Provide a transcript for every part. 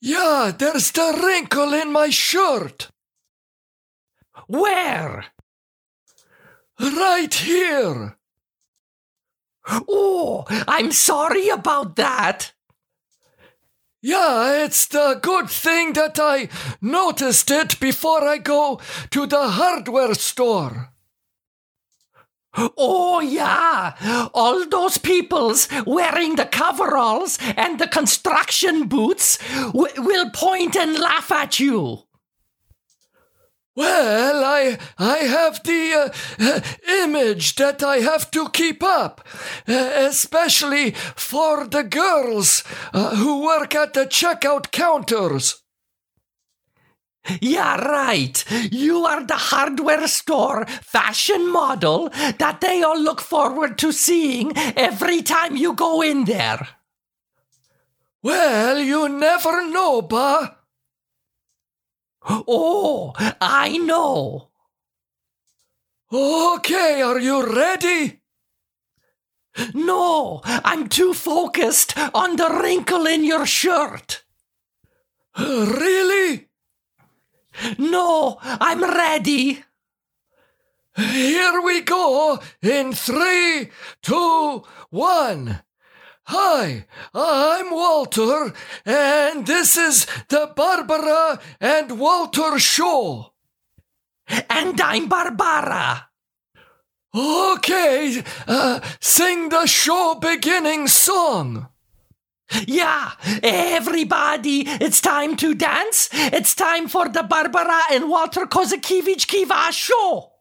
Yeah, there's the wrinkle in my shirt. Where? Right here. Oh, I'm sorry about that. Yeah, it's the good thing that I noticed it before I go to the hardware store. Oh, yeah. All those peoples wearing the coveralls and the construction boots w- will point and laugh at you. Well, I I have the uh, uh, image that I have to keep up, uh, especially for the girls uh, who work at the checkout counters. Yeah, right. You are the hardware store fashion model that they all look forward to seeing every time you go in there. Well, you never know, Ba. Oh, I know. Okay, are you ready? No, I'm too focused on the wrinkle in your shirt. Really? No, I'm ready. Here we go in three, two, one. Hi, I'm Walter, and this is the Barbara and Walter Show. And I'm Barbara. Okay, uh, sing the show beginning song. Yeah, everybody, it's time to dance. It's time for the Barbara and Walter Kozakiewicz Kiva show.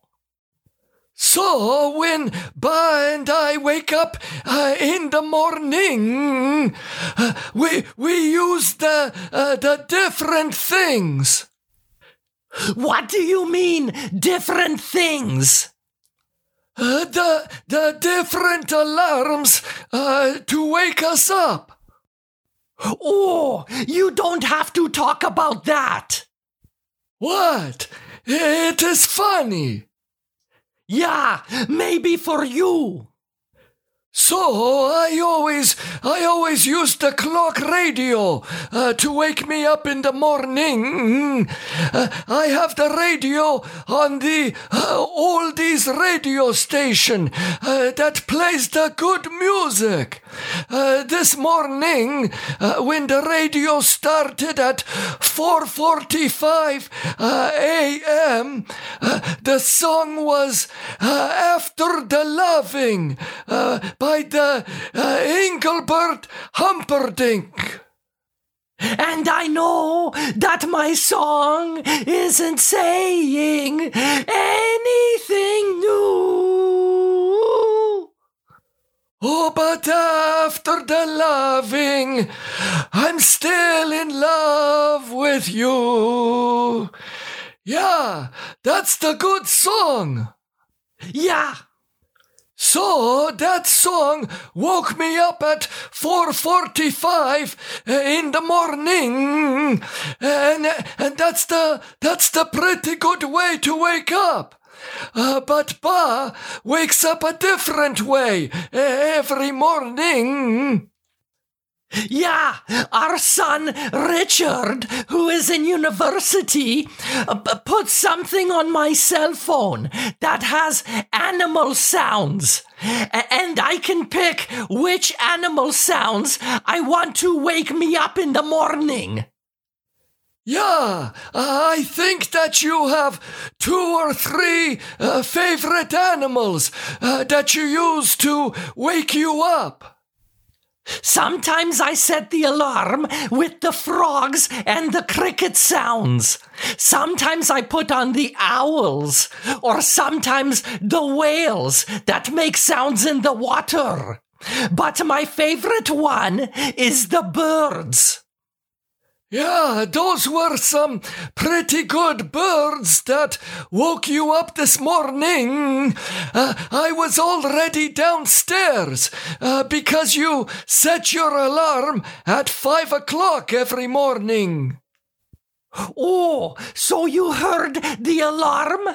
So when Ba and I wake up uh, in the morning, uh, we we use the uh, the different things. What do you mean, different things? Uh, the the different alarms uh, to wake us up. Oh, you don't have to talk about that. What? It is funny. Yeah, maybe for you. So I always, I always use the clock radio uh, to wake me up in the morning. Uh, I have the radio on the uh, oldies radio station uh, that plays the good music. Uh, this morning, uh, when the radio started at 4:45 uh, a.m., the song was "After the Loving" uh, by the uh, Engelbert Humperdinck. And I know that my song isn't saying anything new. Oh, but after the loving, I'm still in love with you. Yeah, that's the good song. Yeah, So that song woke me up at 4:45 in the morning, and and that's the that's the pretty good way to wake up. Uh, but Ba wakes up a different way every morning. Yeah, our son Richard, who is in university, uh, put something on my cell phone that has animal sounds. And I can pick which animal sounds I want to wake me up in the morning. Yeah, I think that you have two or three uh, favorite animals uh, that you use to wake you up. Sometimes I set the alarm with the frogs and the cricket sounds. Sometimes I put on the owls, or sometimes the whales that make sounds in the water. But my favorite one is the birds. Yeah, those were some pretty good birds that woke you up this morning. Uh, I was already downstairs uh, because you set your alarm at five o'clock every morning. Oh, so you heard the alarm?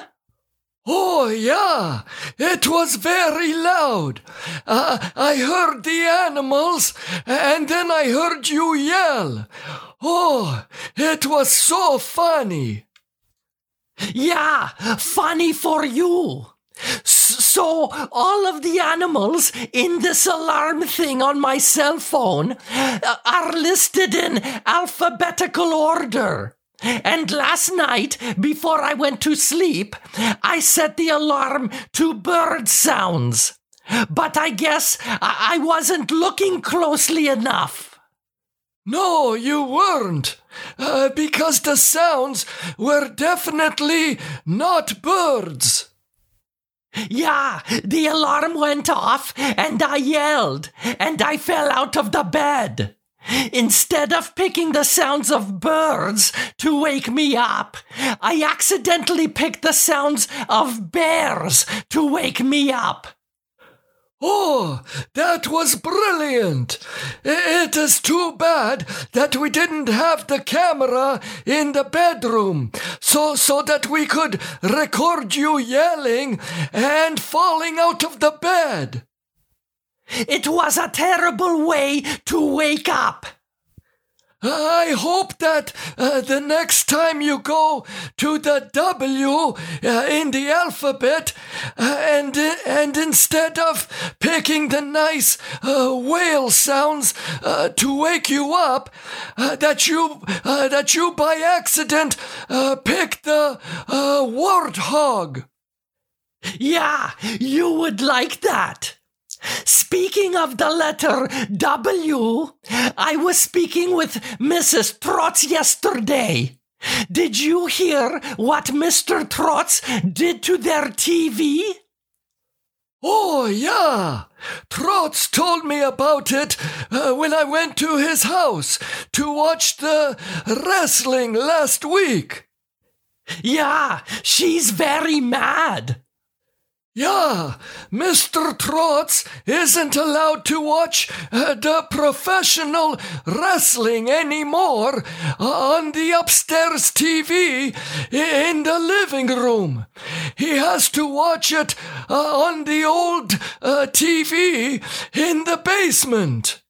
Oh, yeah, it was very loud. Uh, I heard the animals, and then I heard you yell. Oh, it was so funny. Yeah, funny for you. So, all of the animals in this alarm thing on my cell phone uh, are listed in alphabetical order. And last night, before I went to sleep, I set the alarm to bird sounds. But I guess I wasn't looking closely enough. No, you weren't. Uh, because the sounds were definitely not birds. Yeah, the alarm went off and I yelled and I fell out of the bed. Instead of picking the sounds of birds to wake me up, I accidentally picked the sounds of bears to wake me up. Oh, that was brilliant! It is too bad that we didn't have the camera in the bedroom, so so that we could record you yelling and falling out of the bed. It was a terrible way to wake up. I hope that uh, the next time you go to the W uh, in the alphabet, uh, and and instead of picking the nice uh, whale sounds uh, to wake you up, uh, that you that you by accident pick the warthog. Yeah, you would like that. Speaking of the letter W, I was speaking with Mrs. Trotz yesterday. Did you hear what Mr. Trotz did to their TV? Oh, yeah. Trotz told me about it uh, when I went to his house to watch the wrestling last week. Yeah, she's very mad. Yeah, Mr. Trotz isn't allowed to watch uh, the professional wrestling anymore on the upstairs TV in the living room. He has to watch it uh, on the old uh, TV in the basement.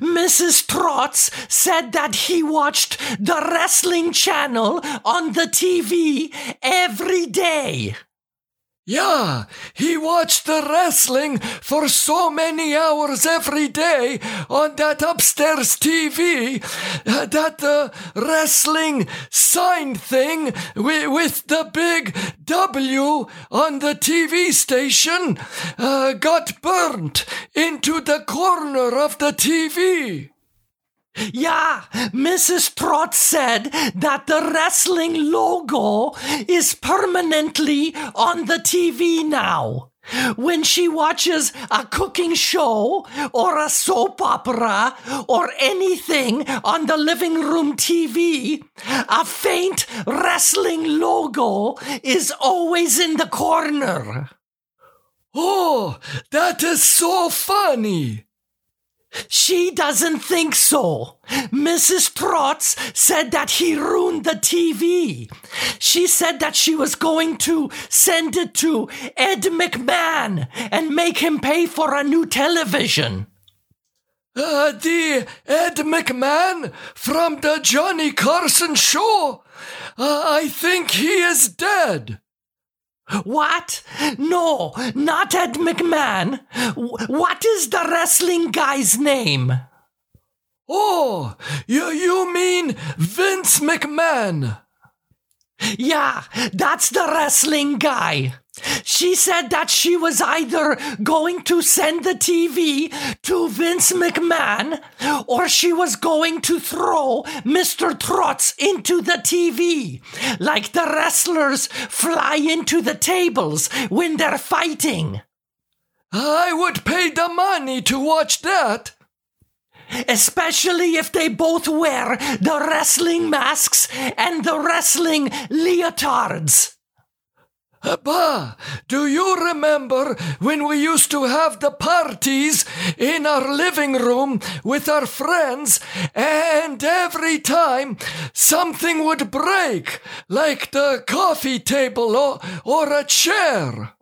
Mrs. Trotz said that he watched the wrestling channel on the TV every day. Yeah, he watched the wrestling for so many hours every day on that upstairs TV that the wrestling sign thing with, with the big W on the TV station uh, got burnt into the corner of the TV. Yeah, Mrs. Trotz said that the wrestling logo is permanently on the TV now. When she watches a cooking show or a soap opera or anything on the living room TV, a faint wrestling logo is always in the corner. Oh, that is so funny! She doesn't think so. Mrs. Trotz said that he ruined the TV. She said that she was going to send it to Ed McMahon and make him pay for a new television. Uh, the Ed McMahon from the Johnny Carson show. Uh, I think he is dead. What? No, not Ed McMahon. What is the wrestling guy's name? Oh, you, you mean Vince McMahon? Yeah, that's the wrestling guy. She said that she was either going to send the TV to Vince McMahon or she was going to throw Mr. Trotz into the TV, like the wrestlers fly into the tables when they're fighting. I would pay the money to watch that. Especially if they both wear the wrestling masks and the wrestling leotards. Bah, do you remember when we used to have the parties in our living room with our friends and every time something would break, like the coffee table or, or a chair?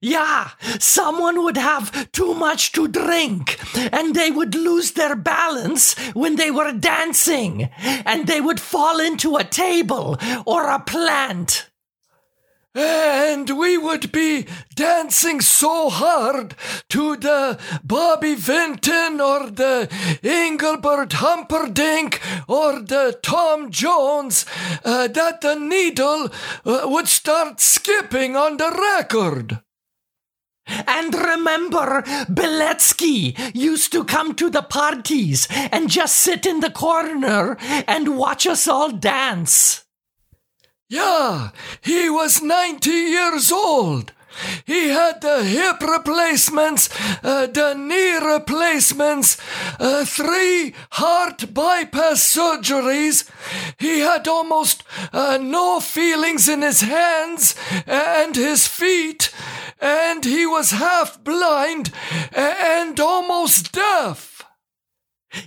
Yeah, someone would have too much to drink, and they would lose their balance when they were dancing, and they would fall into a table or a plant. And we would be dancing so hard to the Bobby Vinton or the Engelbert Humperdinck or the Tom Jones uh, that the needle uh, would start skipping on the record. And remember, Beletsky used to come to the parties and just sit in the corner and watch us all dance. Yeah, he was 90 years old. He had the hip replacements, uh, the knee replacements, uh, three heart bypass surgeries. He had almost uh, no feelings in his hands and his feet, and he was half blind and almost deaf.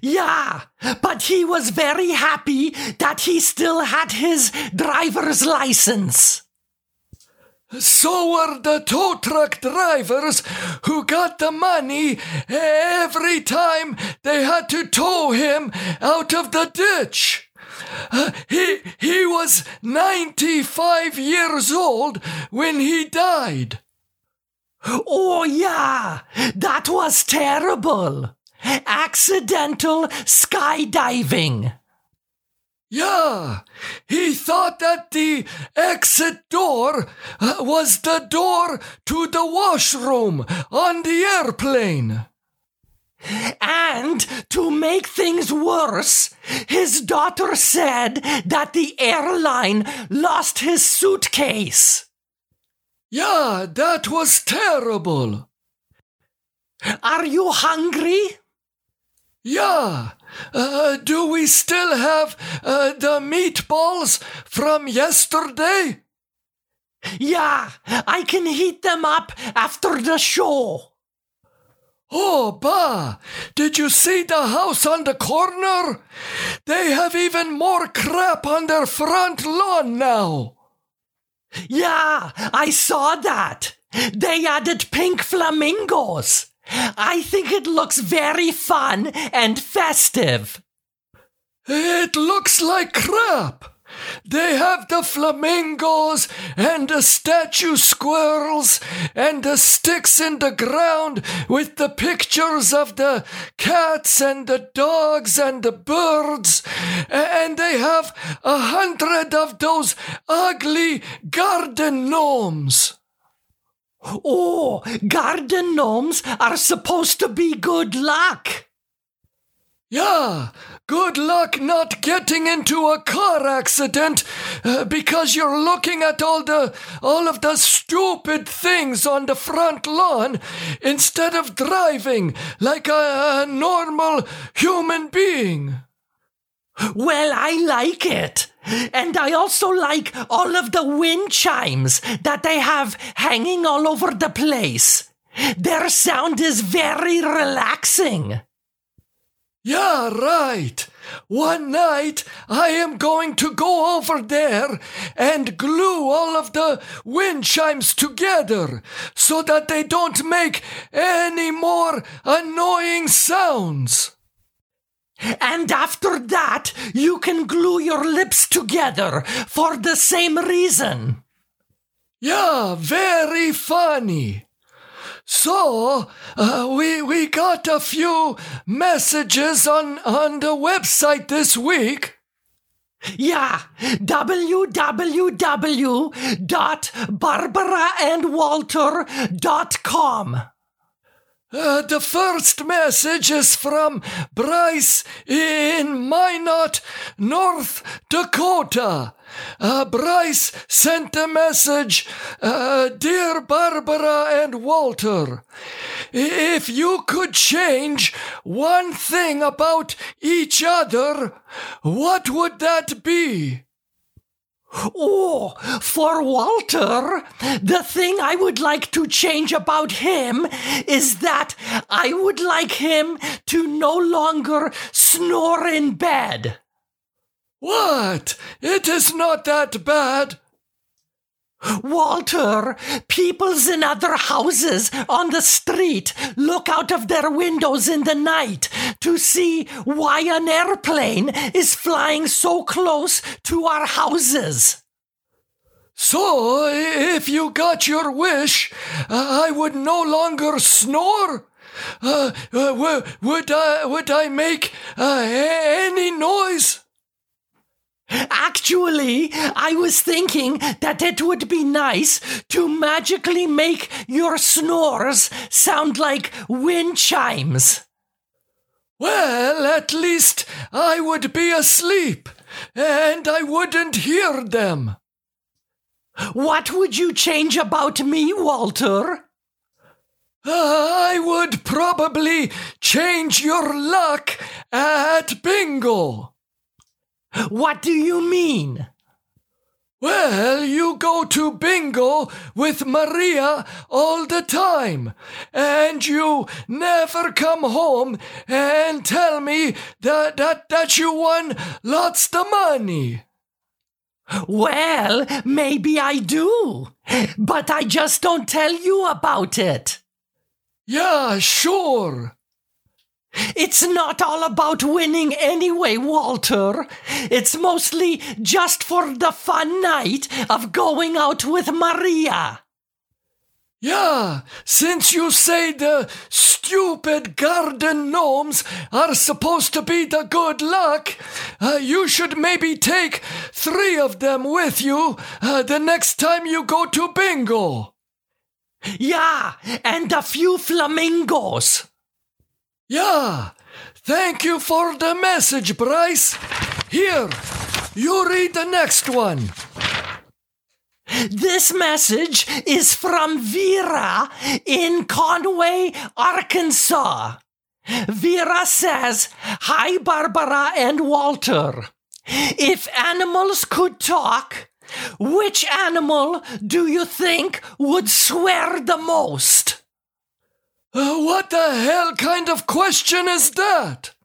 Yeah, but he was very happy that he still had his driver's license. So were the tow truck drivers who got the money every time they had to tow him out of the ditch. Uh, he, he was 95 years old when he died. Oh, yeah, that was terrible. Accidental skydiving. Yeah, he thought that the exit door uh, was the door to the washroom on the airplane. And to make things worse, his daughter said that the airline lost his suitcase. Yeah, that was terrible. Are you hungry? Yeah. Uh, do we still have uh, the meatballs from yesterday? Yeah, I can heat them up after the show. Oh, bah! Did you see the house on the corner? They have even more crap on their front lawn now. Yeah, I saw that. They added pink flamingos. I think it looks very fun and festive. It looks like crap. They have the flamingos and the statue squirrels and the sticks in the ground with the pictures of the cats and the dogs and the birds. And they have a hundred of those ugly garden gnomes. Oh, garden gnomes are supposed to be good luck. Yeah, good luck not getting into a car accident uh, because you're looking at all the all of the stupid things on the front lawn instead of driving like a, a normal human being. Well, I like it. And I also like all of the wind chimes that they have hanging all over the place. Their sound is very relaxing. Yeah, right. One night I am going to go over there and glue all of the wind chimes together so that they don't make any more annoying sounds. And after that, you can glue your lips together for the same reason. Yeah, very funny. So, uh, we we got a few messages on on the website this week. Yeah, www.barbaraandwalter.com. Uh, the first message is from Bryce in Minot, North Dakota. Uh, Bryce sent a message uh, Dear Barbara and Walter, if you could change one thing about each other, what would that be? Oh, for Walter, the thing I would like to change about him is that I would like him to no longer snore in bed. What? It is not that bad. Walter, peoples in other houses on the street look out of their windows in the night to see why an airplane is flying so close to our houses. So, if you got your wish, I would no longer snore. Uh, uh, would I would I make uh, any noise? Actually, I was thinking that it would be nice to magically make your snores sound like wind chimes. Well, at least I would be asleep, and I wouldn't hear them. What would you change about me, Walter? I would probably change your luck at bingo. What do you mean? Well, you go to bingo with Maria all the time, and you never come home and tell me that, that, that you won lots of money. Well, maybe I do, but I just don't tell you about it. Yeah, sure. It's not all about winning anyway, Walter. It's mostly just for the fun night of going out with Maria. Yeah, since you say the stupid garden gnomes are supposed to be the good luck, uh, you should maybe take three of them with you uh, the next time you go to bingo. Yeah, and a few flamingos. Yeah, thank you for the message, Bryce. Here, you read the next one. This message is from Vera in Conway, Arkansas. Vera says, Hi, Barbara and Walter. If animals could talk, which animal do you think would swear the most? Uh, what the hell kind of question is that?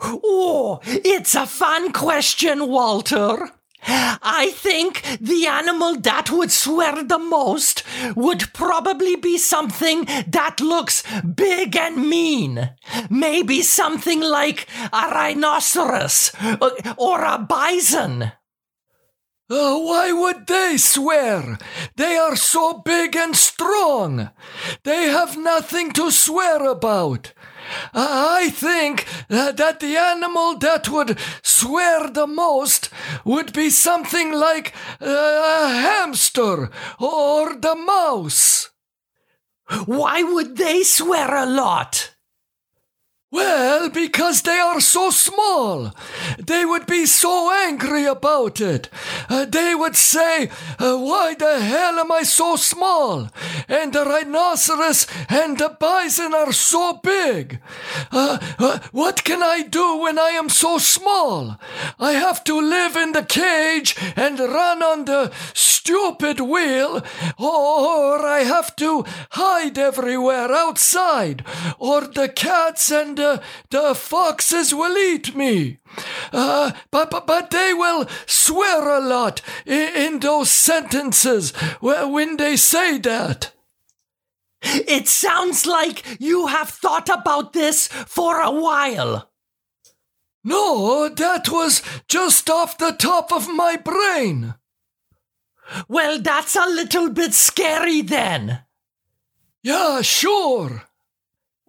Oh, it's a fun question, Walter. I think the animal that would swear the most would probably be something that looks big and mean. Maybe something like a rhinoceros uh, or a bison. Uh, why would they swear? They are so big and strong. They have nothing to swear about. I think that the animal that would swear the most would be something like uh, a hamster or the mouse. Why would they swear a lot? Well, because they are so small. They would be so angry about it. Uh, they would say, uh, Why the hell am I so small? And the rhinoceros and the bison are so big. Uh, uh, what can I do when I am so small? I have to live in the cage and run on the stupid wheel, or I have to hide everywhere outside, or the cats and the, the foxes will eat me. Uh, but, but, but they will swear a lot in, in those sentences when they say that. It sounds like you have thought about this for a while. No, that was just off the top of my brain. Well, that's a little bit scary then. Yeah, sure.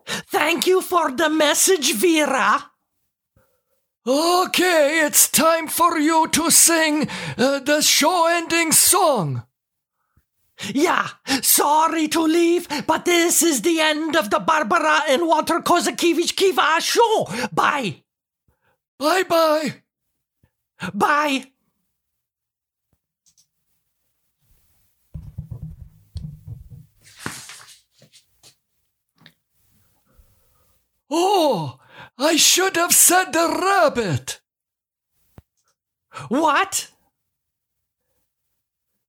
Thank you for the message, Vera. Okay, it's time for you to sing uh, the show ending song. Yeah, sorry to leave, but this is the end of the Barbara and Walter Kozakiewicz Kiva show. Bye. Bye bye. Bye. Oh, I should have said the rabbit. What?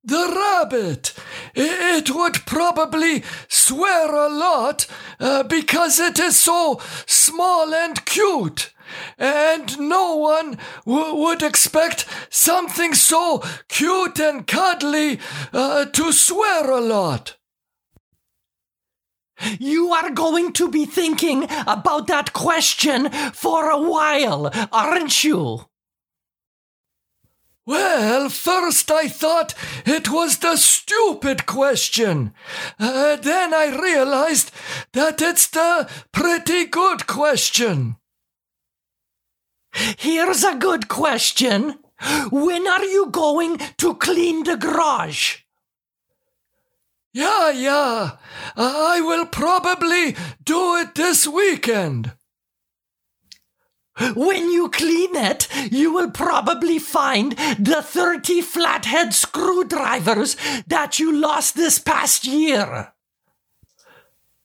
The rabbit. It would probably swear a lot uh, because it is so small and cute. And no one w- would expect something so cute and cuddly uh, to swear a lot. You are going to be thinking about that question for a while, aren't you? Well, first I thought it was the stupid question. Uh, then I realized that it's the pretty good question. Here's a good question. When are you going to clean the garage? Yeah, yeah. I will probably do it this weekend. When you clean it, you will probably find the 30 flathead screwdrivers that you lost this past year.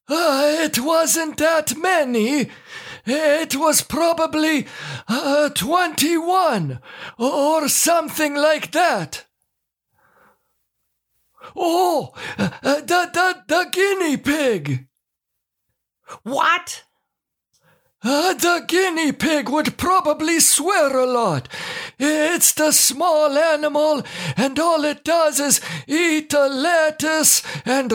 Uh, it wasn't that many. It was probably uh, 21 or something like that. Oh, uh, the, the, the guinea pig. What? Uh, the guinea pig would probably swear a lot. It's the small animal, and all it does is eat a lettuce and